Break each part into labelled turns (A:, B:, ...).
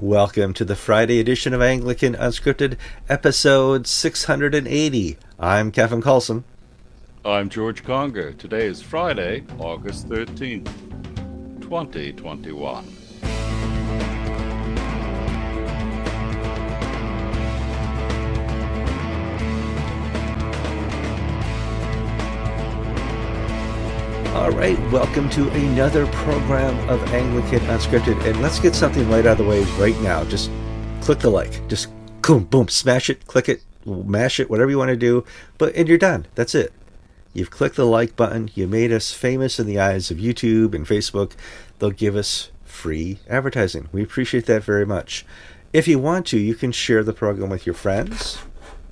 A: Welcome to the Friday edition of Anglican Unscripted, episode 680. I'm Kevin Carlson.
B: I'm George Conger. Today is Friday, August 13th, 2021.
A: All right, welcome to another program of Anglican Unscripted. And let's get something right out of the way right now. Just click the like. Just boom, boom, smash it, click it, mash it, whatever you want to do. But, and you're done. That's it. You've clicked the like button. You made us famous in the eyes of YouTube and Facebook. They'll give us free advertising. We appreciate that very much. If you want to, you can share the program with your friends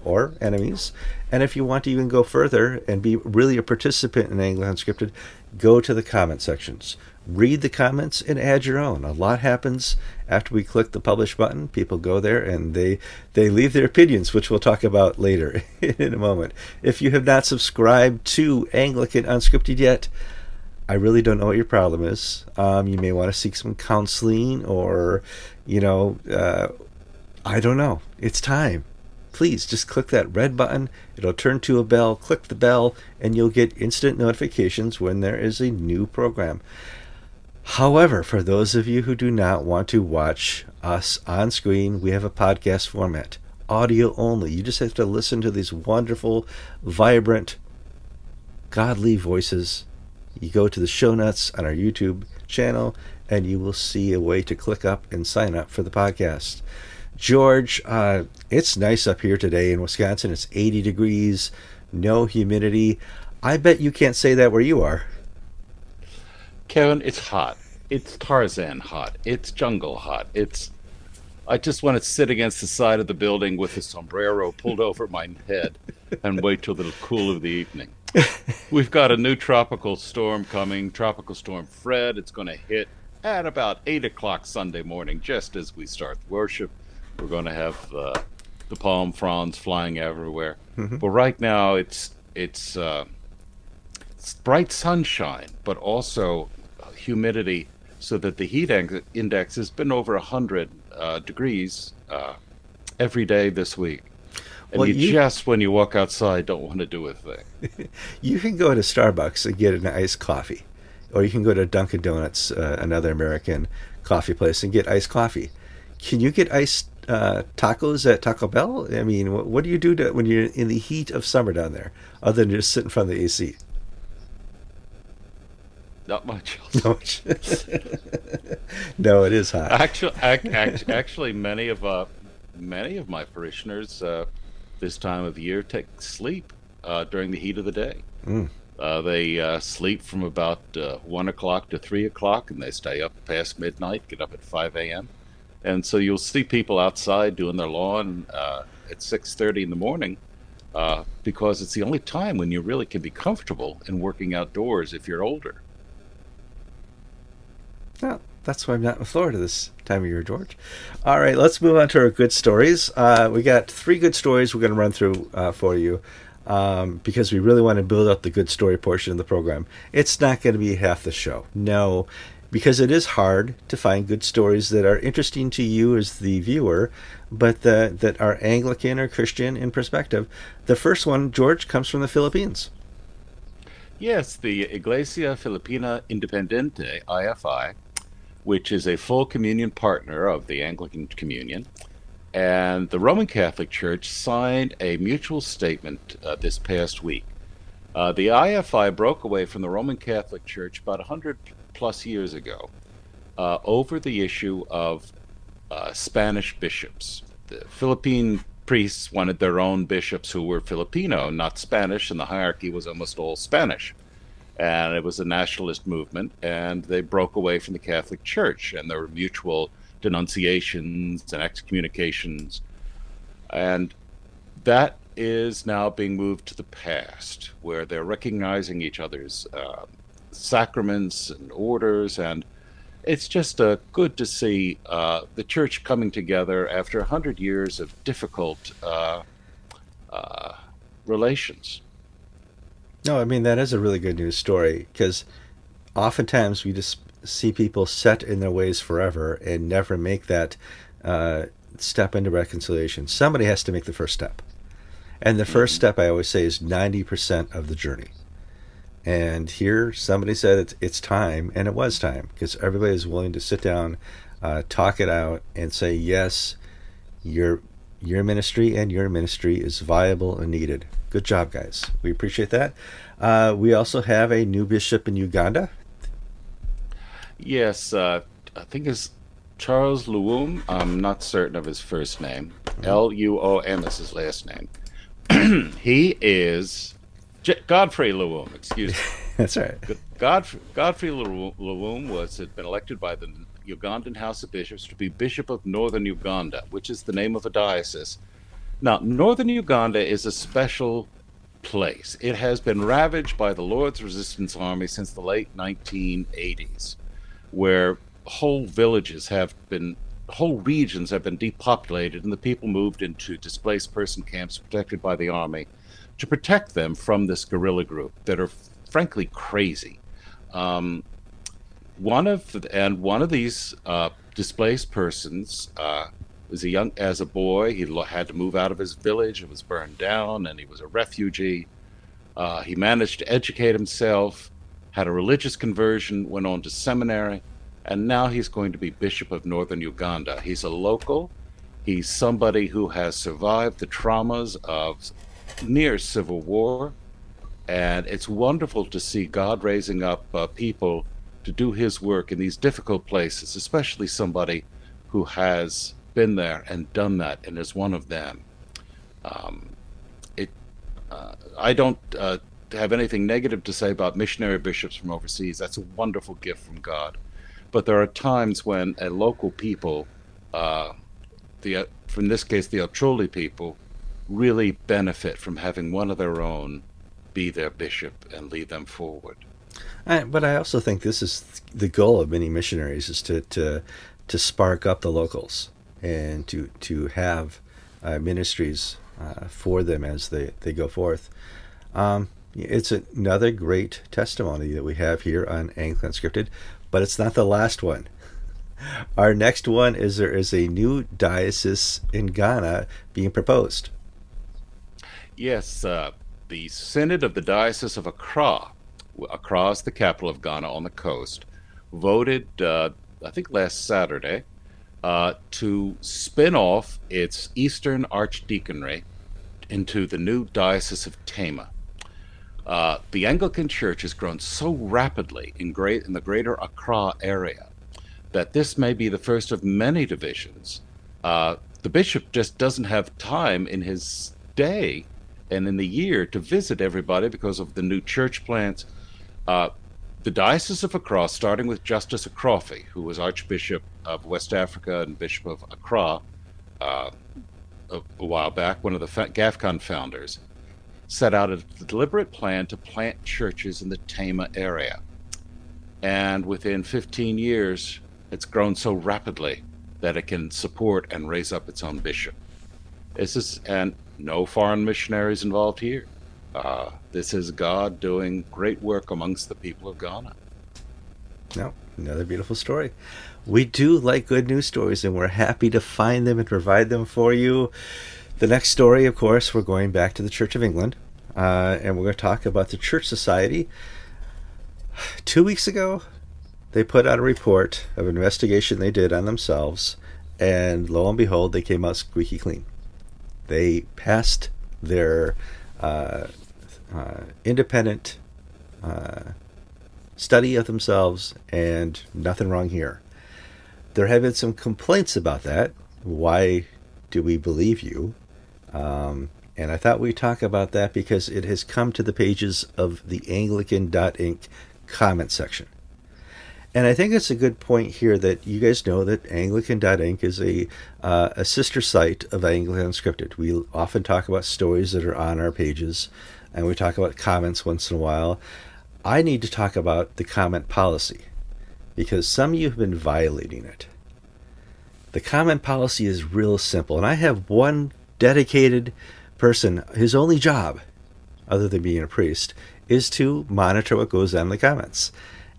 A: or enemies. And if you want to even go further and be really a participant in Anglican Unscripted, go to the comment sections. Read the comments and add your own. A lot happens after we click the publish button. People go there and they they leave their opinions, which we'll talk about later in a moment. If you have not subscribed to Anglican Unscripted yet, I really don't know what your problem is. Um, you may want to seek some counseling, or you know, uh, I don't know. It's time please just click that red button. It'll turn to a bell. Click the bell, and you'll get instant notifications when there is a new program. However, for those of you who do not want to watch us on screen, we have a podcast format, audio only. You just have to listen to these wonderful, vibrant, godly voices. You go to the show notes on our YouTube channel, and you will see a way to click up and sign up for the podcast. George, uh, it's nice up here today in Wisconsin. It's 80 degrees, no humidity. I bet you can't say that where you are.
B: Kevin, it's hot. It's Tarzan hot. It's jungle hot. It's. I just want to sit against the side of the building with a sombrero pulled over my head and wait till the cool of the evening. We've got a new tropical storm coming, Tropical Storm Fred. It's going to hit at about 8 o'clock Sunday morning, just as we start worship. We're going to have uh, the palm fronds flying everywhere. Mm-hmm. But right now, it's it's, uh, it's bright sunshine, but also humidity, so that the heat index has been over hundred uh, degrees uh, every day this week. And well, you, you, just, when you walk outside, don't want to do a thing.
A: you can go to Starbucks and get an iced coffee, or you can go to Dunkin' Donuts, uh, another American coffee place, and get iced coffee. Can you get iced uh, tacos at Taco Bell? I mean, what, what do you do to, when you're in the heat of summer down there, other than just sit in front of the AC?
B: Not much.
A: Not much. no, it is hot.
B: Actually, actually, actually, many of uh, many of my parishioners uh, this time of year take sleep uh, during the heat of the day. Mm. Uh, they uh, sleep from about uh, one o'clock to three o'clock, and they stay up past midnight. Get up at five a.m and so you'll see people outside doing their lawn uh, at 6.30 in the morning uh, because it's the only time when you really can be comfortable in working outdoors if you're older
A: well that's why i'm not in florida this time of year george all right let's move on to our good stories uh, we got three good stories we're going to run through uh, for you um, because we really want to build up the good story portion of the program. It's not going to be half the show. No, because it is hard to find good stories that are interesting to you as the viewer, but the, that are Anglican or Christian in perspective. The first one, George, comes from the Philippines.
B: Yes, the Iglesia Filipina Independiente, IFI, which is a full communion partner of the Anglican Communion. And the Roman Catholic Church signed a mutual statement uh, this past week. Uh, the IFI broke away from the Roman Catholic Church about 100 plus years ago uh, over the issue of uh, Spanish bishops. The Philippine priests wanted their own bishops who were Filipino, not Spanish, and the hierarchy was almost all Spanish. And it was a nationalist movement, and they broke away from the Catholic Church, and there were mutual denunciations and excommunications. And that is now being moved to the past, where they're recognizing each other's uh, sacraments and orders, and it's just uh, good to see uh, the church coming together after a hundred years of difficult uh, uh, relations.
A: No, I mean that is a really good news story because oftentimes we just see people set in their ways forever and never make that uh, step into reconciliation, somebody has to make the first step. And the 1st mm-hmm. step, I always say, is 90% of the journey. And here, somebody said it's, it's time, and it was time because everybody is willing to sit down, uh, talk it out, and say, yes, your your ministry and your ministry is viable and needed. Good job, guys. We appreciate that. Uh, we also have a new bishop in Uganda.
B: Yes, uh, I think it's Charles Loum. I'm not certain of his first name. Mm-hmm. L U O M is his last name. he is J- Godfrey Loum. Excuse me.
A: That's right.
B: Godfrey, Godfrey Loum was had been elected by the Ugandan House of Bishops to be Bishop of Northern Uganda, which is the name of a diocese. Now, Northern Uganda is a special place. It has been ravaged by the Lord's Resistance Army since the late 1980s, where whole villages have been, whole regions have been depopulated, and the people moved into displaced person camps protected by the army to protect them from this guerrilla group that are frankly crazy. Um, one of and one of these uh, displaced persons uh, was a young as a boy. He had to move out of his village. It was burned down, and he was a refugee. Uh, he managed to educate himself, had a religious conversion, went on to seminary, and now he's going to be bishop of northern Uganda. He's a local. He's somebody who has survived the traumas of near civil war, and it's wonderful to see God raising up uh, people to do his work in these difficult places, especially somebody who has been there and done that and is one of them. Um, it, uh, I don't uh, have anything negative to say about missionary bishops from overseas. That's a wonderful gift from God. But there are times when a local people, uh, the uh, in this case the Acholi people, really benefit from having one of their own be their bishop and lead them forward.
A: But I also think this is the goal of many missionaries is to to to spark up the locals and to to have uh, ministries uh, for them as they they go forth. Um, it's another great testimony that we have here on Anglican Unscripted, but it's not the last one. Our next one is there is a new diocese in Ghana being proposed.
B: Yes, uh, the Synod of the Diocese of Accra across the capital of Ghana on the coast voted, uh, I think last Saturday, uh, to spin off its Eastern Archdeaconry into the new Diocese of Tema. Uh, the Anglican Church has grown so rapidly in, great, in the greater Accra area that this may be the first of many divisions. Uh, the bishop just doesn't have time in his day and in the year to visit everybody because of the new church plants uh, the Diocese of Accra, starting with Justice Akrofi, who was Archbishop of West Africa and Bishop of Accra uh, a, a, while back, one of the GAFCON founders, set out a deliberate plan to plant churches in the Tema area. And within 15 years, it's grown so rapidly that it can support and raise up its own bishop. This is, and no foreign missionaries involved here. Uh, this is God doing great work amongst the people of Ghana.
A: No, another beautiful story. We do like good news stories, and we're happy to find them and provide them for you. The next story, of course, we're going back to the Church of England, uh, and we're going to talk about the Church Society. Two weeks ago, they put out a report of an investigation they did on themselves, and lo and behold, they came out squeaky clean. They passed their uh, uh, independent uh, study of themselves, and nothing wrong here. There have been some complaints about that. Why do we believe you? Um, and I thought we'd talk about that because it has come to the pages of the Anglican.ink comment section. And I think it's a good point here that you guys know that Anglican.ink is a uh, a sister site of Anglican Unscripted. We often talk about stories that are on our pages, and we talk about comments once in a while. I need to talk about the comment policy because some of you have been violating it. The comment policy is real simple, and I have one dedicated person. His only job, other than being a priest, is to monitor what goes on in the comments.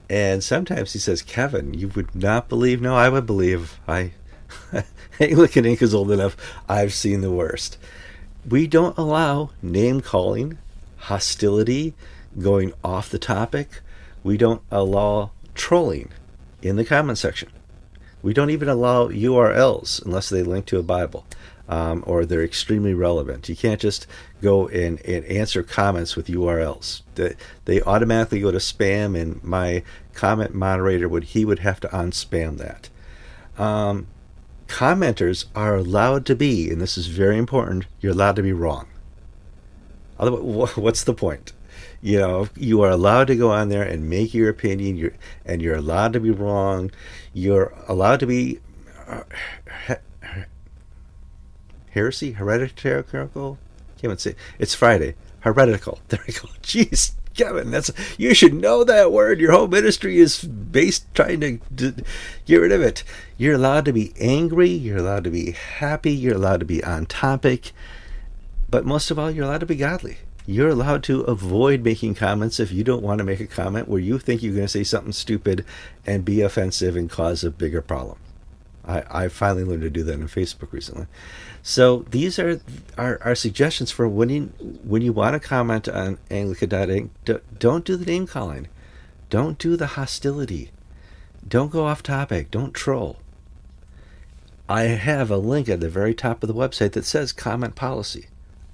A: And sometimes he says, Kevin, you would not believe. No, I would believe. I, Anglican Ink is old enough. I've seen the worst. We don't allow name calling, hostility, going off the topic. We don't allow trolling in the comment section. We don't even allow URLs unless they link to a Bible um, or they're extremely relevant. You can't just go and, and answer comments with URLs. They, they automatically go to spam, and my comment moderator would he would have to unspam that. Um, commenters are allowed to be, and this is very important. You're allowed to be wrong. Otherwise, what's the point? You know, you are allowed to go on there and make your opinion. You're, and you're allowed to be wrong. You're allowed to be uh, heresy, heretical. Can't even say it's Friday. Heretical. There we go. Jeez, Kevin, that's you should know that word. Your whole ministry is based trying to, to get rid of it. You're allowed to be angry. You're allowed to be happy. You're allowed to be on topic. But most of all, you're allowed to be godly. You're allowed to avoid making comments if you don't want to make a comment where you think you're going to say something stupid and be offensive and cause a bigger problem. I, I finally learned to do that on Facebook recently. So these are our, our suggestions for when you when you want to comment on Anglican.ink. Don't do the name calling. Don't do the hostility. Don't go off topic. Don't troll. I have a link at the very top of the website that says comment policy.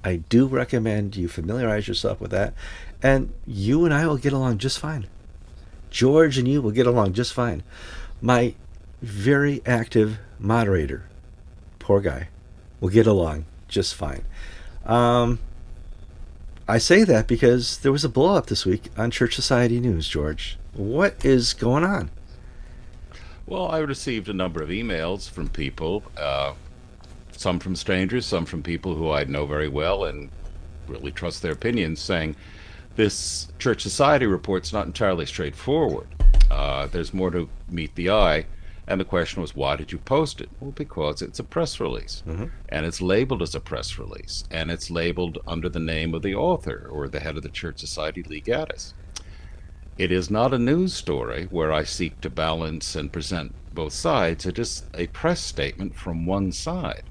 A: I do recommend you familiarize yourself with that, and you and I will get along just fine. George and you will get along just fine. My very active moderator, poor guy, will get along just fine. Um, I say that because there was a blow up this week on Church Society News, George. What is going on?
B: Well, I received a number of emails from people, uh, some from strangers, some from people who I know very well and really trust their opinions, saying this Church Society report's not entirely straightforward. Uh, there's more to meet the eye. And the question was, why did you post it? Well, because it's a press release. Mm-hmm. And it's labeled as a press release. And it's labeled under the name of the author or the head of the Church Society, Lee Gatiss. It is not a news story where I seek to balance and present both sides. It is a press statement from one side.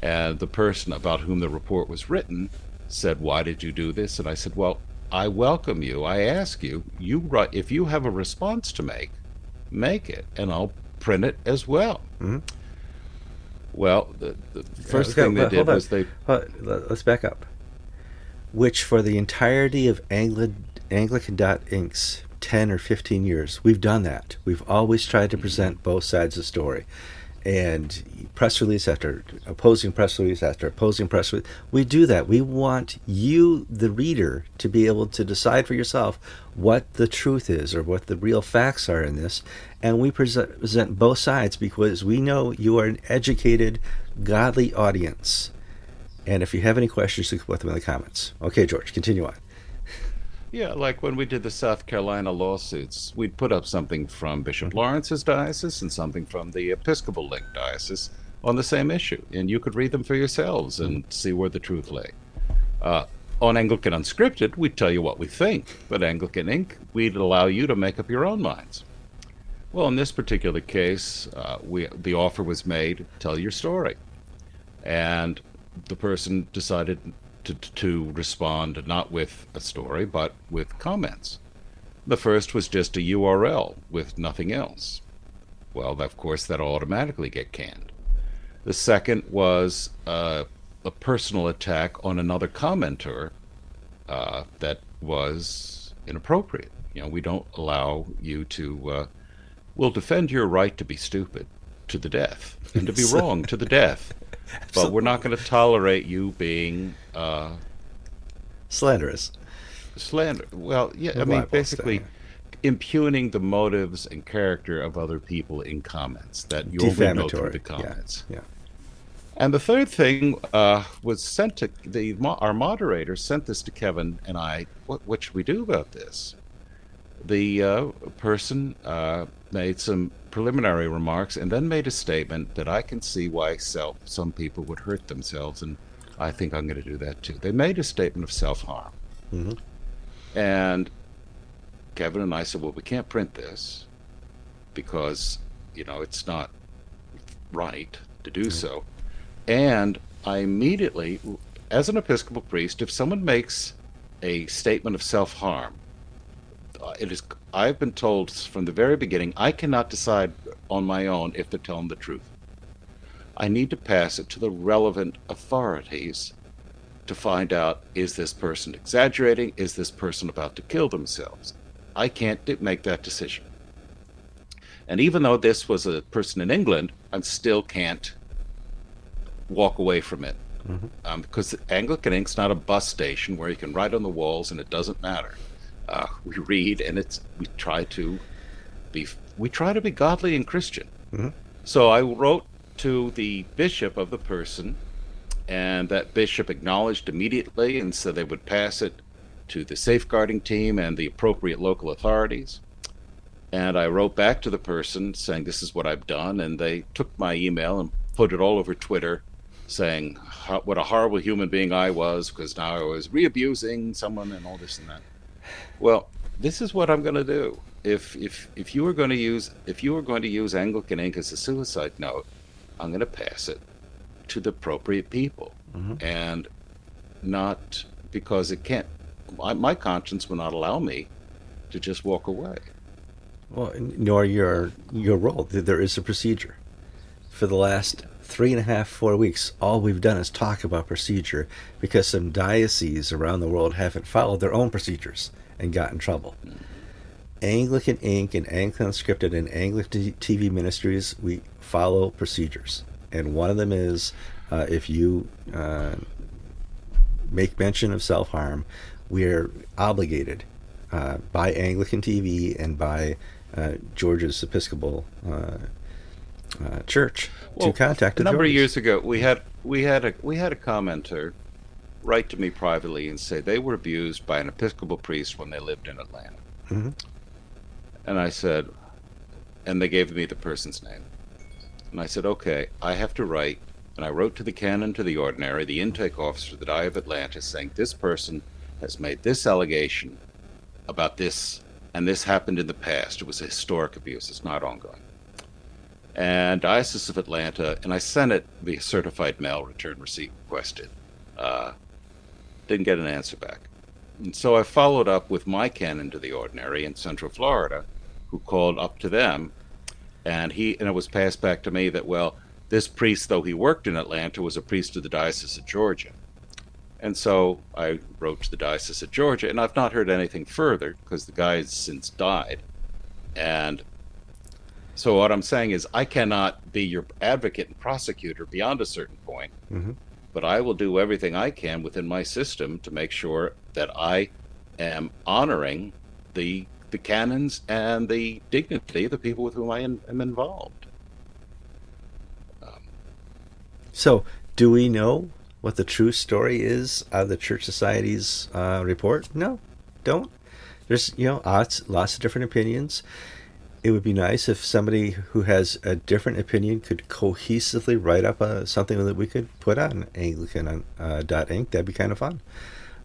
B: And the person about whom the report was written said, Why did you do this? And I said, Well, I welcome you. I ask you, you if you have a response to make, make it, and I'll print it as well. Mm-hmm. Well, the, the first yeah, thing they did was they.
A: let's back up. Which, for the entirety of Anglican Ink's 10 or 15 years, we've done that. We've always tried to present both sides of the story and press release after opposing press release after opposing press release. We do that. We want you, the reader, to be able to decide for yourself what the truth is or what the real facts are in this. And we present both sides because we know you are an educated, godly audience. And if you have any questions, you can put them in the comments. Okay, George, continue on.
B: Yeah, like when we did the South Carolina lawsuits, we'd put up something from Bishop. Lawrence's diocese and something from the Episcopal Link diocese on the same issue, and you could read them for yourselves and see where the truth lay. Uh, on Anglican Unscripted, we'd tell you what we think, but Anglican Ink., we'd allow you to make up your own minds. Well, in this particular case, uh, we the offer was made, tell your story, and the person decided to, to respond not with a story, but with comments. The first was just a URL with nothing else. Well, of course, that'll automatically get canned. The second was uh, a personal attack on another commenter uh, that was inappropriate. You know, we don't allow you to. Uh, we'll defend your right to be stupid to the death and to be wrong to the death but we're not going to tolerate you being uh,
A: slanderous.
B: Slander. Well, yeah. I mean, basically, impugning the motives and character of other people in comments that you only know through the comments.
A: Yeah. yeah.
B: And the third thing uh, was sent to the our moderator sent this to Kevin and I. What what should we do about this? The uh, person uh, made some preliminary remarks and then made a statement that I can see why self, some people would hurt themselves, and I think I'm going to do that too. They made a statement of self harm. Mm-hmm. And Kevin and I said, well, we can't print this because, you know, it's not right to do so. And I immediately, as an Episcopal priest, if someone makes a statement of self harm, uh, it is I've been told from the very beginning I cannot decide on my own if they're telling the truth. I need to pass it to the relevant authorities to find out is this person exaggerating? Is this person about to kill themselves? I can't make that decision. And even though this was a person in England, I still can't walk away from it. Mm-hmm. Um, because Anglican Ink's not a bus station where you can write on the walls and it doesn't matter. Uh, we read and it's we try to be we try to be godly and Christian. Mm-hmm. So I wrote to the bishop of the person, and that bishop acknowledged immediately and said they would pass it to the safeguarding team and the appropriate local authorities. And I wrote back to the person saying, This is what I've done. And they took my email and put it all over Twitter saying what a horrible human being I was because now I was re abusing someone and all this and that. Well, this is what I'm going to do. If, if, if you are going to use if you are going to use Anglican ink as a suicide note, I'm going to pass it to the appropriate people, mm-hmm. and not because it can't. My, my conscience will not allow me to just walk away.
A: Well, nor your your role. There is a procedure. For the last three and a half, four weeks, all we've done is talk about procedure because some dioceses around the world haven't followed their own procedures and got in trouble. Anglican Ink. and Anglican Unscripted and Anglican TV Ministries, we follow procedures. And one of them is uh, if you uh, make mention of self harm, we're obligated uh, by Anglican TV and by uh, Georgia's Episcopal uh, Church well, to contact
B: a number of years ago. We had we had a we had a commenter write to me privately and say they were abused by an Episcopal priest when they lived in Atlanta. Mm-hmm. And I said, and they gave me the person's name. And I said, okay, I have to write. And I wrote to the canon to the ordinary, the intake officer that I of Atlanta, saying this person has made this allegation about this, and this happened in the past. It was a historic abuse. It's not ongoing and Diocese of Atlanta, and I sent it via certified mail, return receipt requested. Uh, didn't get an answer back. And so I followed up with my canon to the ordinary in Central Florida, who called up to them, and he and it was passed back to me that well, this priest, though he worked in Atlanta, was a priest of the Diocese of Georgia. And so I wrote to the Diocese of Georgia, and I've not heard anything further because the guy has since died. And so what I'm saying is, I cannot be your advocate and prosecutor beyond a certain point, mm-hmm. but I will do everything I can within my system to make sure that I am honoring the the canons and the dignity of the people with whom I am, am involved.
A: Um, so, do we know what the true story is of the Church Society's uh, report? No, don't. There's you know lots lots of different opinions it would be nice if somebody who has a different opinion could cohesively write up uh, something that we could put on Anglican uh, dot ink. That'd be kind of fun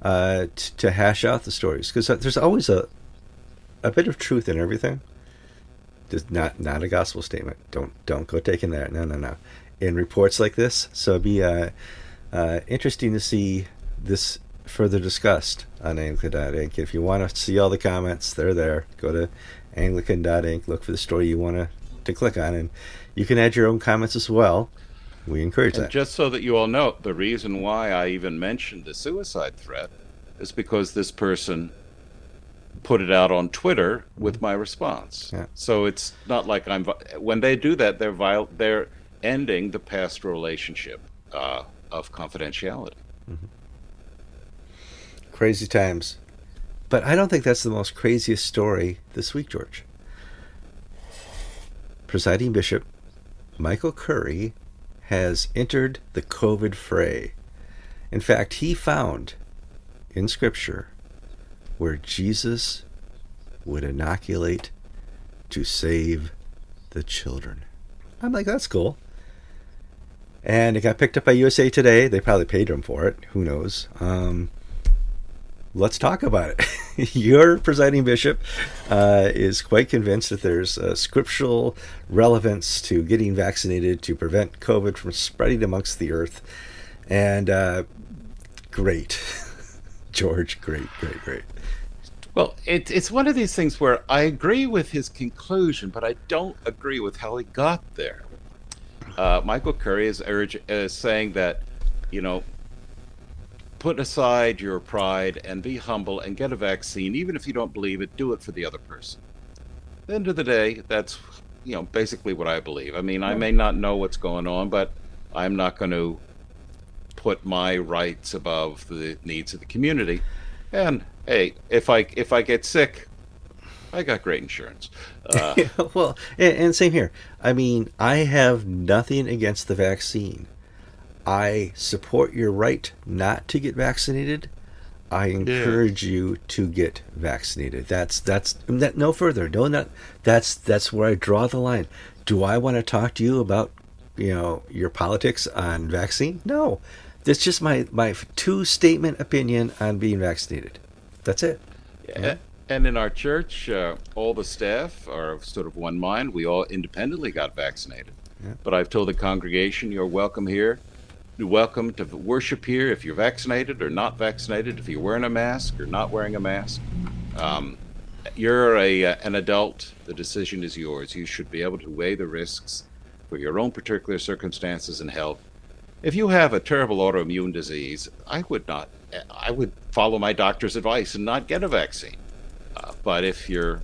A: uh, t- to hash out the stories because uh, there's always a a bit of truth in everything. There's not not a gospel statement. Don't don't go taking that. No no no. In reports like this, so it'd be uh, uh, interesting to see this further discussed on Anglican.ink. If you want to see all the comments, they're there. Go to Anglican.ink, look for the story you want to, to click on, and you can add your own comments as well. We encourage
B: and
A: that.
B: Just so that you all know, the reason why I even mentioned the suicide threat is because this person put it out on Twitter with my response. Yeah. So it's not like I'm. When they do that, they're viol- They're ending the past relationship uh, of confidentiality. Mm-hmm.
A: Crazy times. But I don't think that's the most craziest story this week, George. Presiding Bishop Michael Curry has entered the COVID fray. In fact, he found in Scripture where Jesus would inoculate to save the children. I'm like, that's cool. And it got picked up by USA Today. They probably paid him for it. Who knows? Um, let's talk about it. Your presiding bishop uh, is quite convinced that there's a scriptural relevance to getting vaccinated to prevent COVID from spreading amongst the earth. And uh, great. George, great, great, great.
B: Well, it, it's one of these things where I agree with his conclusion, but I don't agree with how he got there. Uh, Michael Curry is, urge, is saying that, you know, put aside your pride and be humble and get a vaccine, even if you don't believe it. Do it for the other person. At the end of the day, that's you know basically what I believe. I mean, I may not know what's going on, but I'm not going to put my rights above the needs of the community. And hey, if I if I get sick, I got great insurance. Uh,
A: well, and, and, same here. I mean, I have nothing against the vaccine. I support your right not to get vaccinated. I encourage yeah. you to get vaccinated. That's that's that no further. No, not that's that's where I draw the line. Do I want to talk to you about you know your politics on vaccine? No, that's just my my two statement opinion on being vaccinated. That's it.
B: Yeah. And in our church, uh, all the staff are sort of one mind. We all independently got vaccinated. Yeah. But I've told the congregation, you're welcome here. Welcome to worship here if you're vaccinated or not vaccinated, if you're wearing a mask or not wearing a mask. Um, you're a, uh, an adult. The decision is yours. You should be able to weigh the risks for your own particular circumstances and health if you have a terrible autoimmune disease, I would not. I would follow my doctor's advice and not get a vaccine. Uh, but if you're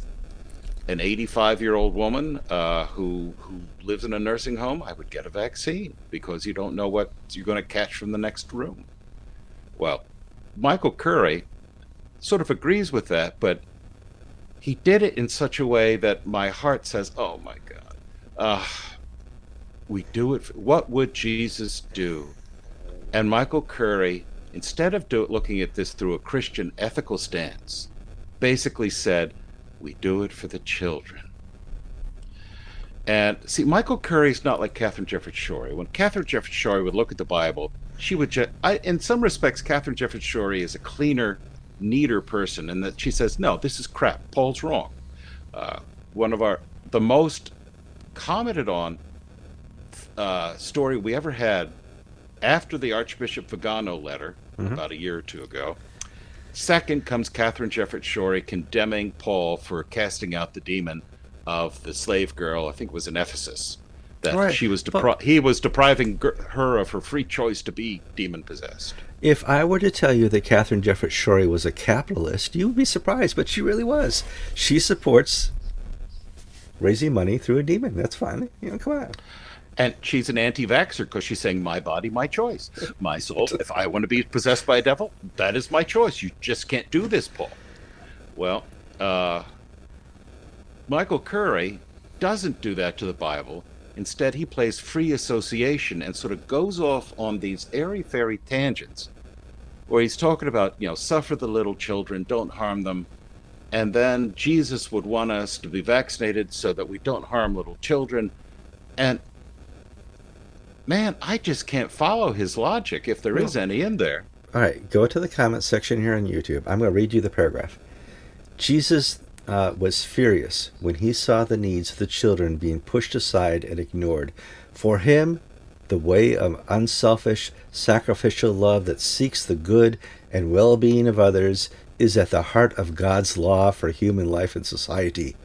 B: an 85 year old woman uh, who who lives in a nursing home, I would get a vaccine because you don't know what you're going to catch from the next room. Well, Michael Curry sort of agrees with that, but he did it in such a way that my heart says, "Oh my God." Uh, we do it. For, what would Jesus do? And Michael Curry, instead of do, looking at this through a Christian ethical stance, basically said, We do it for the children. And see, Michael Curry's not like Katharine Jefferts Schori. When Katharine Jefferts Schori would look at the Bible, she would just, I, in some respects, Katharine Jefferts Schori is a cleaner, neater person, and that she says, no, this is crap. Paul's wrong. Uh, one of our, the most commented on uh, story we ever had after the Archbishop Vigano letter mm-hmm. about a year or two ago. Second comes Katharine Jefferts Schori condemning Paul for casting out the demon of the slave girl, I think it was in Ephesus, that right. she was depri- but, he was depriving her of her free choice to be demon possessed.
A: If I were to tell you that Katharine Jefferts Schori was a capitalist, you would be surprised, but she really was. She supports raising money through a demon. That's fine. You know, come on.
B: And she's an anti-vaxxer because she's saying, "My body, my choice, my soul. If I want to be possessed by a devil, that is my choice. You just can't do this, Paul." Well, uh, Michael Curry doesn't do that to the Bible. Instead, he plays free association and sort of goes off on these airy fairy tangents, where he's talking about, you know, suffer the little children, don't harm them, and then Jesus would want us to be vaccinated so that we don't harm little children. And man, I just can't follow his logic if there is any in there.
A: All right, go to the comment section here on YouTube. I'm going to read you the paragraph. Jesus uh, was furious when he saw the needs of the children being pushed aside and ignored. For him, the way of unselfish, sacrificial love that seeks the good and well being of others is at the heart of God's law for human life and society.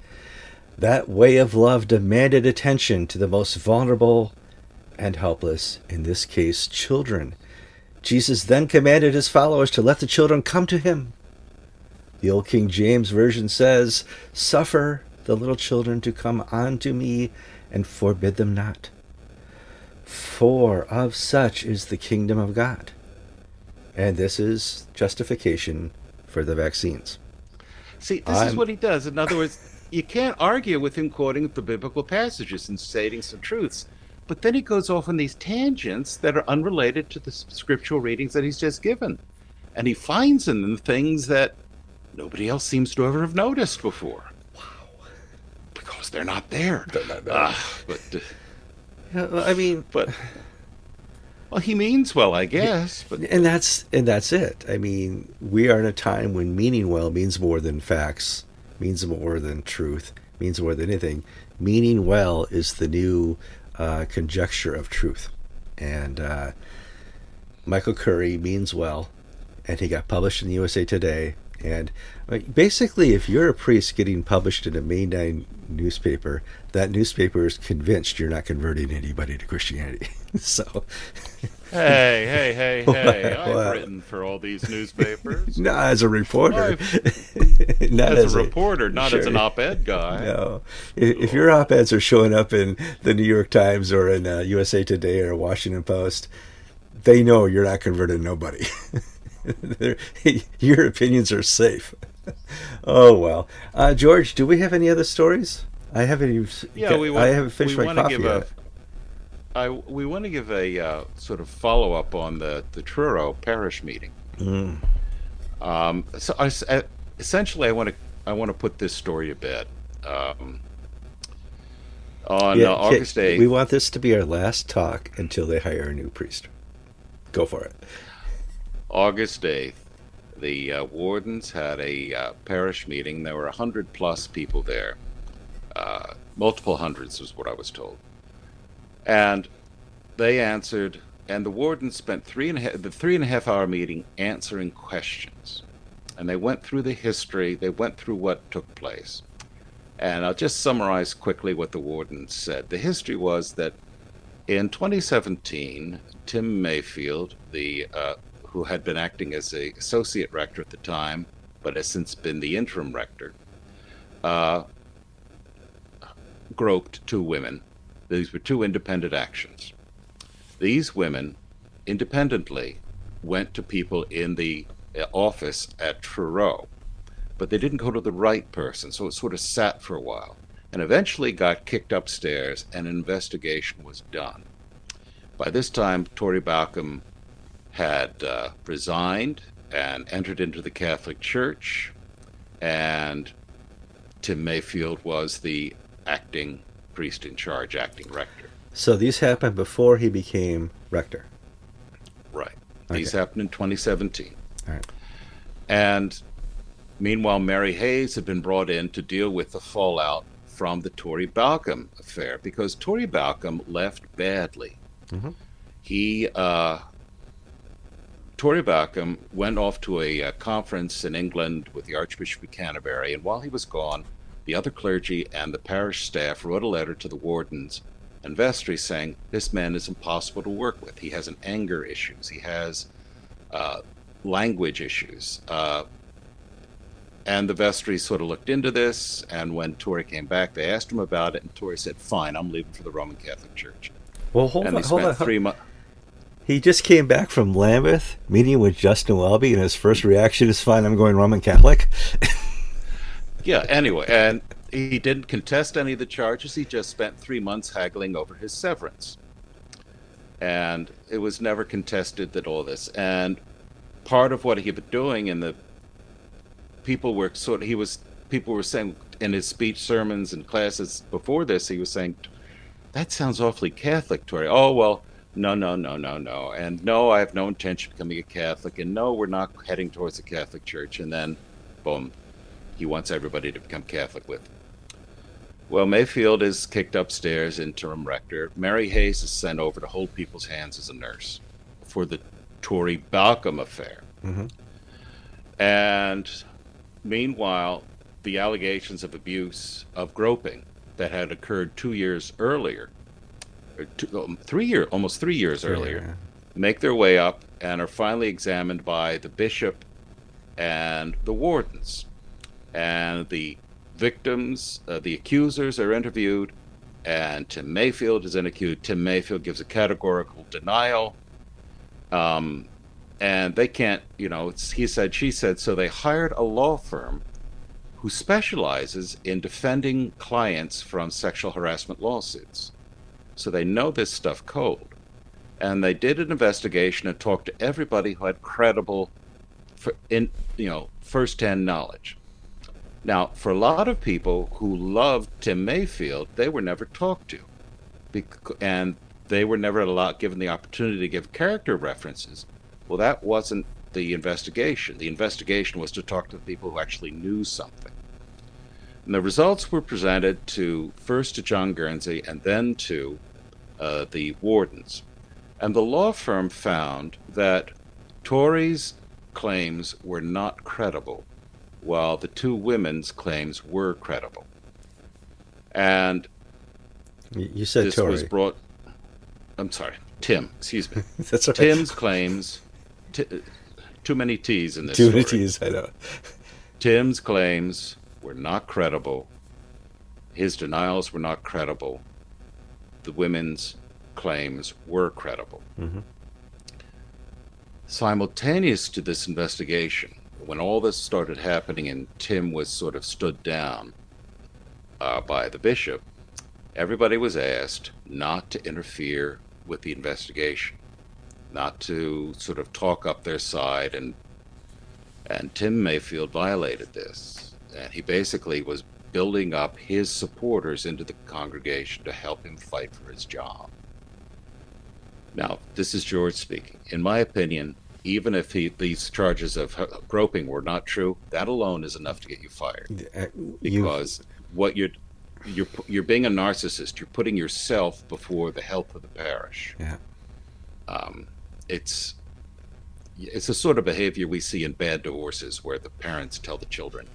A: That way of love demanded attention to the most vulnerable and helpless, in this case, children. Jesus then commanded his followers to let the children come to him. The Old King James Version says, Suffer the little children to come unto me, and forbid them not. For of such is the kingdom of God. And this is justification for the vaccines.
B: See, this I'm... is what he does. In other words, you can't argue with him quoting the biblical passages and stating some truths. But then he goes off on these tangents that are unrelated to the scriptural readings that he's just given. And he finds in them things that nobody else seems to ever have noticed before. Wow. Because they're not there. They're not there. Uh, but, uh,
A: I mean,
B: but Well, he means well, I guess, but
A: and that's and that's it. I mean, we are in a time when meaning well means more than facts, means more than truth, means more than anything. Meaning well is the new uh, conjecture of truth, and uh, Michael Curry means well, and he got published in the USA Today. And basically, if you're a priest getting published in a mainline newspaper, that newspaper is convinced you're not converting anybody to Christianity. so.
B: Hey, hey, hey, hey! I've well, written for all these newspapers.
A: Not as a reporter.
B: not as, as a, reporter, not sure. as an op-ed guy.
A: No, if, if, your op-eds are showing up in the New York Times or in uh, USA Today or Washington Post, they know you're not converting nobody. your opinions are safe. oh well, uh, George, do we have any other stories? I haven't.
B: Yeah, we want,
A: I haven't finished my coffee
B: give
A: yet.
B: A, I, we want to give a uh, sort of follow up on the the Truro parish meeting. Mm. Um, so I, I, essentially, I want to I want to put this story to bed. Um, on yeah, uh, August 8th.
A: We want this to be our last talk until they hire a new priest. Go for it.
B: August 8th, the uh, wardens had a uh, parish meeting. There were 100 plus people there. Uh, multiple hundreds was what I was told. And they answered, and the warden spent three and a half, the three and a half hour meeting answering questions. And they went through the history, they went through what took place. And I'll just summarize quickly what the warden said. The history was that in 2017, Tim Mayfield, the uh, who had been acting as a associate rector at the time, but has since been the interim rector, uh, groped two women. These were two independent actions. These women, independently, went to people in the uh, office at Truro, but they didn't go to the right person, so it sort of sat for a while, and eventually got kicked upstairs, and an investigation was done. By this time, Tory Baucum had uh, resigned and entered into the Catholic Church, and Tim Mayfield was the acting priest in charge, acting rector.
A: So these happened before he became rector.
B: Right. Okay. These happened in 2017.
A: All right.
B: And meanwhile, Mary Hays had been brought in to deal with the fallout from the Tory Baucum affair because Tory Baucum left badly. Mm-hmm. He, uh, Tory Baucum, went off to a, a uh, conference in England with the Archbishop of Canterbury, and while he was gone, the other clergy and the parish staff wrote a letter to the wardens and vestry saying this man is impossible to work with. He has an anger issues. He has uh, language issues. Uh, and the vestry sort of looked into this, and when Tory came back, they asked him about it, and Tori said, "Fine, I'm leaving for the Roman Catholic Church."
A: Well, hold and on, hold on. Three months. He just came back from Lambeth meeting with Justin Welby, and his first reaction is, "Fine, I'm going Roman Catholic."
B: yeah. Anyway, and he didn't contest any of the charges. He just spent three months haggling over his severance, and it was never contested that all this. And part of what he was doing, and the people were sort of he was people were saying in his speech, sermons, and classes before this, he was saying, "That sounds awfully Catholic, Tory." Oh well. No, no, no, no, no. And no, I have no intention of becoming a Catholic. And no, we're not heading towards the Catholic Church. And then, boom, he wants everybody to become Catholic with. Well, Mayfield is kicked upstairs, interim rector. Mary Hays is sent over to hold people's hands as a nurse for the Tory Baucum affair. Mm-hmm. And meanwhile, the allegations of abuse, of groping that had occurred two years earlier, two, um, three year, almost three years earlier, make their way up and are finally examined by the bishop and the wardens and the victims, uh, the accusers are interviewed, and Tim Mayfield is interviewed. Tim Mayfield gives a categorical denial. Um, and they can't, you know, he said, she said. So they hired a law firm who specializes in defending clients from sexual harassment lawsuits. So they know this stuff cold. And they did an investigation and talked to everybody who had credible, in, you know, first-hand knowledge. Now, for a lot of people who loved Tim Mayfield, they were never talked to. and they were never allowed given the opportunity to give character references. Well, that wasn't the investigation. The investigation was to talk to the people who actually knew something. And the results were presented to first to John Guernsey and then to uh, the wardens. And the law firm found that Tory's claims were not credible, while the two women's claims were credible. And
A: you said
B: this
A: Tory.
B: was brought. I'm sorry, Tim. Excuse me.
A: That's right.
B: Tim's claims. T- too many T's in this.
A: Too many
B: story.
A: T's, I know.
B: Tim's claims were not credible. His denials were not credible. The women's claims were credible.
A: Mm-hmm.
B: Simultaneous to this investigation, when all this started happening and Tim was sort of stood down uh, by the bishop, everybody was asked not to interfere with the investigation, not to sort of talk up their side and and Tim Mayfield violated this. And he basically was building up his supporters into the congregation to help him fight for his job. Now, this is George speaking. In my opinion, even if he, these charges of groping were not true, that alone is enough to get you fired. Because what you're you're you're being a narcissist. You're putting yourself before the health of the parish.
A: Yeah.
B: Um, it's it's a sort of behavior we see in bad divorces where the parents tell the children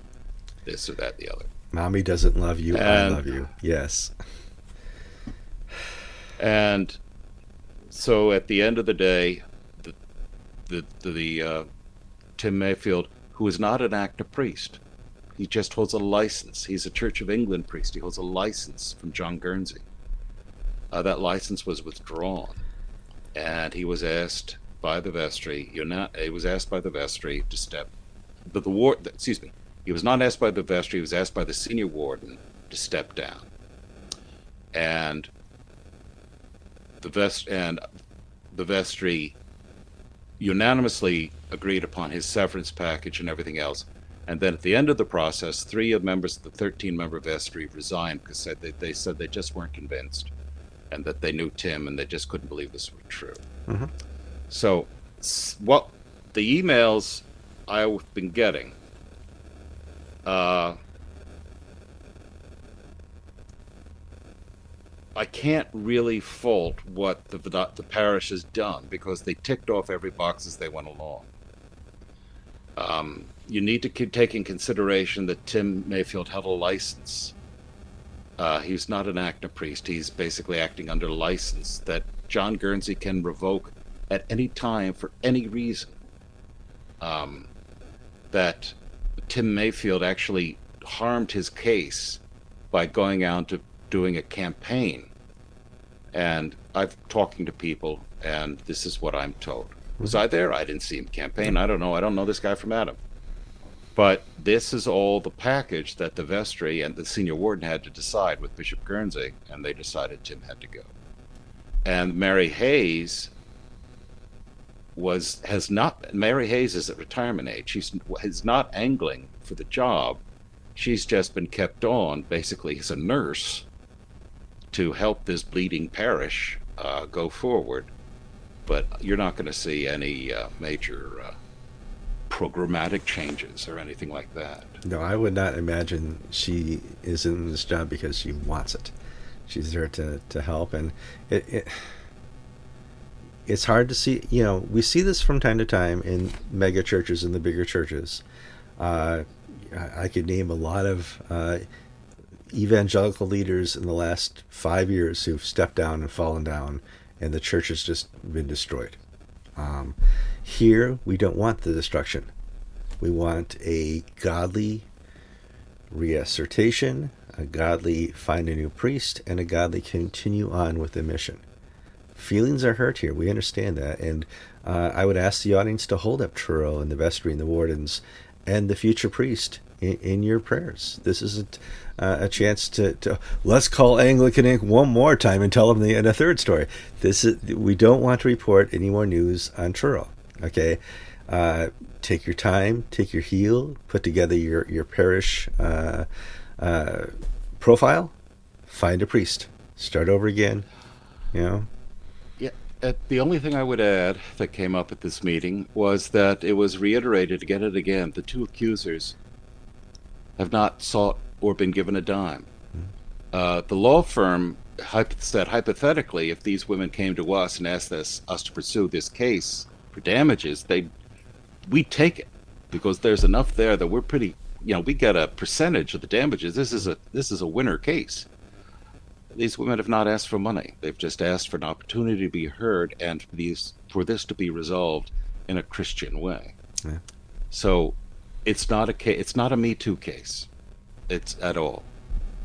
B: this or that, the other.
A: Mommy doesn't love you. And, I love you. Yes.
B: And so at the end of the day, the the the, the uh, Tim Mayfield, who is not an active priest, he just holds a license. He's a Church of England priest. He holds a license from John Guernsey. Uh, that license was withdrawn, and he was asked by the vestry. You're not. He was asked by the vestry to step. But the ward. Excuse me. He was not asked by the vestry. He was asked by the senior warden to step down. And the vest and the vestry unanimously agreed upon his severance package and everything else. And then at the end of the process, three of members of the 13 member vestry resigned because said they, they said they just weren't convinced and that they knew Tim and they just couldn't believe this was true.
A: Mm-hmm.
B: So, what the emails I've been getting, uh, I can't really fault what the, the parish has done because they ticked off every box as they went along. Um, you need to keep taking consideration that Tim Mayfield had a license. Uh, he's not an active priest. He's basically acting under license that John Guernsey can revoke at any time for any reason. Um, that Tim Mayfield actually harmed his case by going out to doing a campaign. And I've talking to people, and this is what I'm told. Was I there? I didn't see him campaign. I don't know. I don't know this guy from Adam. But this is all the package that the vestry and the senior warden had to decide with Bishop Guernsey, and they decided Tim had to go. And Mary Hays was has not Mary Hays is at retirement age. She's is not angling for the job. She's just been kept on basically as a nurse to help this bleeding parish uh, go forward. But you're not going to see any uh, major uh, programmatic changes or anything like that.
A: No, I would not imagine she is in this job because she wants it. She's there to, to help, and it, it it's hard to see. You know, we see this from time to time in mega churches and the bigger churches. Uh, I could name a lot of uh, evangelical leaders in the last five years who've stepped down and fallen down, and the church has just been destroyed. Um, here, we don't want the destruction. We want a godly reassertation, a godly find a new priest, and a godly continue on with the mission feelings are hurt here. We understand that. And uh, I would ask the audience to hold up Truro and the vestry and the wardens and the future priest in, in your prayers. This is a, uh, a chance to, to, let's call Anglican Ink. one more time and tell them the, a third story. This is we don't want to report any more news on Truro. Okay, uh, take your time, take your heel, put together your your parish uh, uh, profile, find a priest, start over again. You know,
B: Uh, the only thing I would add that came up at this meeting was that it was reiterated again and again the two accusers have not sought or been given a dime. Uh, the law firm said hypothetically, if these women came to us and asked us, us to pursue this case for damages, they we take it because there's enough there that we're pretty, you know, we get a percentage of the damages. This is a this is a winner case. These women have not asked for money; they've just asked for an opportunity to be heard and for these for this to be resolved in a Christian way.
A: Yeah.
B: So, it's not a case. It's not a Me Too case. It's at all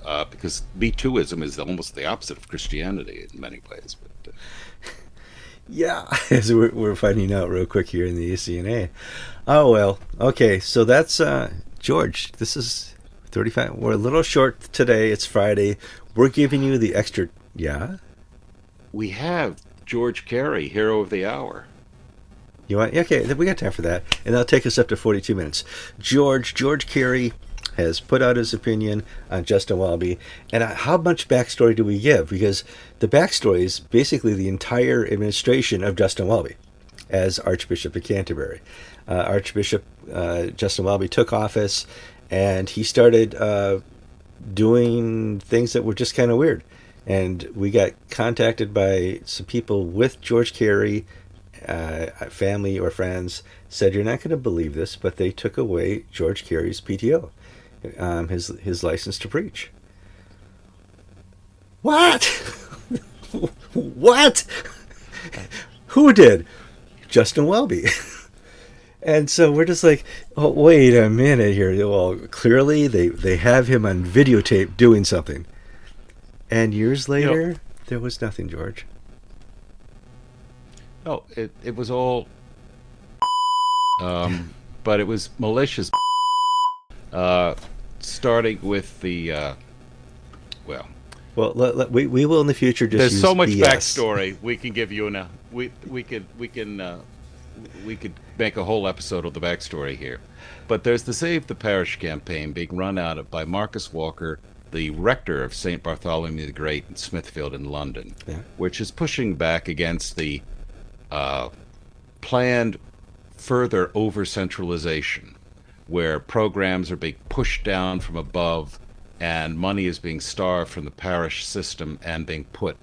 B: uh, because Me Tooism is almost the opposite of Christianity in many ways. But, uh,
A: Yeah, as we're, we're finding out real quick here in the ACNA. Oh well, okay. So that's uh, George. This is thirty-five. We're a little short today. It's Friday. We're giving you the extra. Yeah.
B: we have George Carey, hero of the hour.
A: You want? Okay, then we got time for that, and that'll take us up to forty-two minutes. George George Carey has put out his opinion on Justin Welby, and how much backstory do we give? Because the backstory is basically the entire administration of Justin Welby as Archbishop of Canterbury. Uh, Archbishop uh, Justin Welby took office, and he started uh, doing things that were just kind of weird. And we got contacted by some people with George Carey, uh, family or friends, said, You're not going to believe this, but they took away George Carey's PTO, um, his, his license to preach. What? what? Who did? Justin Welby. And so we're just like, oh, wait a minute here. Well, clearly they, they have him on videotape doing something. And years later, there was nothing, George.
B: No, it it was all, um, but it was malicious. Uh, starting with the, uh, well,
A: Well, let, let- we, we will in the future just
B: there's so much
A: BS.
B: backstory we can give you now. We we could we can uh, we could make a whole episode of the backstory here. But there's the Save the Parish campaign being run out of by Marcus Walker, the rector of St. Bartholomew the Great in Smithfield in London,
A: Yeah.
B: which is pushing back against the uh, planned further over centralization, where programs are being pushed down from above and money is being starved from the parish system and being put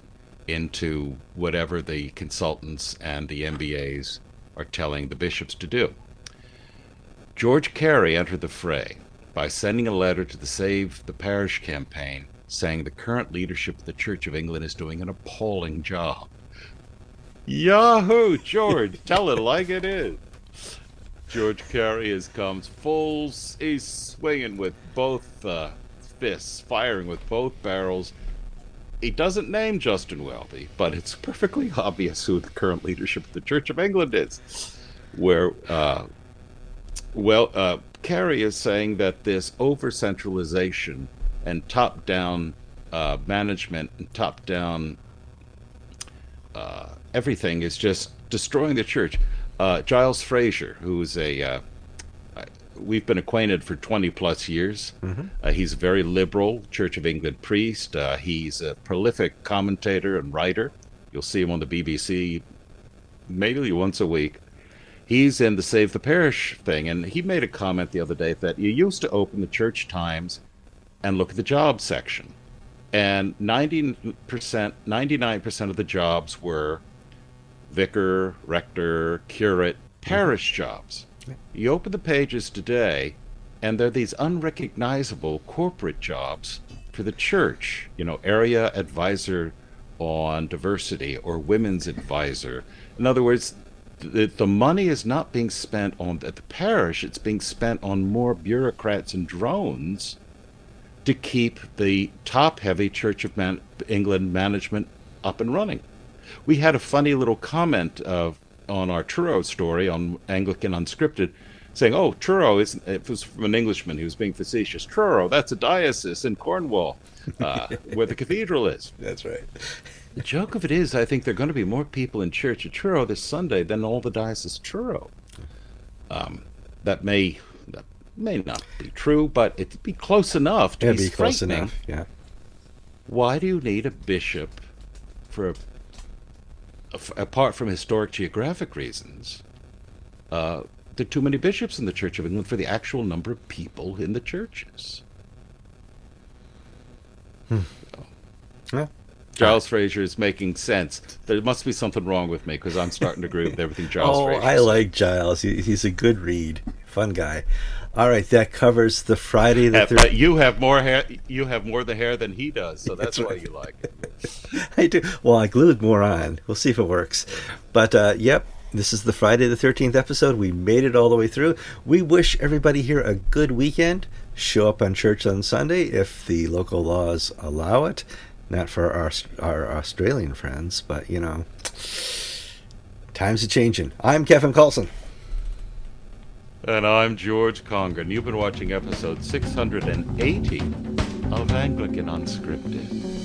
B: into whatever the consultants and the MBAs are telling the bishops to do. George Carey entered the fray by sending a letter to the Save the Parish campaign saying the current leadership of the Church of England is doing an appalling job. Yahoo, George, tell it like it is. George Carey is comes full. He's swinging with both uh, fists, firing with both barrels. He doesn't name Justin Welby, but it's perfectly obvious who the current leadership of the Church of England is. Where, uh, well, uh, is saying that this over centralization and top down uh, management and top down uh, everything is just destroying the church. Uh, Giles Fraser, who's a uh, uh, we've been acquainted for 20 plus years. Uh, he's a very liberal Church of England priest. Uh, he's a prolific commentator and writer. You'll see him on the BBC maybe once a week. He's in the Save the Parish thing, and he made a comment the other day that you used to open the Church Times and look at the job section, and 90%, 99% of the jobs were vicar, rector, curate, parish jobs. You open the pages today, and they're these unrecognizable corporate jobs for the church. You know, area advisor on diversity or women's advisor. In other words, the, the money is not being spent on at the parish, it's being spent on more bureaucrats and drones to keep the top heavy Church of Man- England management up and running. We had a funny little comment of on our Truro story on Anglican Unscripted saying, "Oh, Truro is it was from an Englishman who was being facetious. Truro, that's a diocese in Cornwall, uh, where the cathedral is."
A: That's right.
B: The joke of it is, I think there are going to be more people in church at Truro this Sunday than all the diocese Truro. Um, that may that may not be true, but it'd be close enough to
A: It'd
B: be,
A: be close enough. Yeah.
B: Why do you need a bishop for a apart from historic geographic reasons, uh, there are too many bishops in the Church of England for the actual number of people in the churches.
A: Hmm. Yeah.
B: Giles Fraser is making sense. There must be something wrong with me because I'm starting to agree with everything Giles
A: oh,
B: Fraser
A: I like Giles. He, he's a good read. Fun guy. All right, that covers the Friday the
B: third. You have more hair. You have more the hair than he does, so that's, that's why you like it.
A: I do. Well, I glued more on. We'll see if it works. But uh, yep, this is the Friday the 13th episode. We made it all the way through. We wish everybody here a good weekend. Show up on church on Sunday if the local laws allow it. Not for our, our Australian friends, but you know, times are changing. I'm Kevin Kallsen.
B: And I'm George Conger. You've been watching episode 680 of Anglican Unscripted.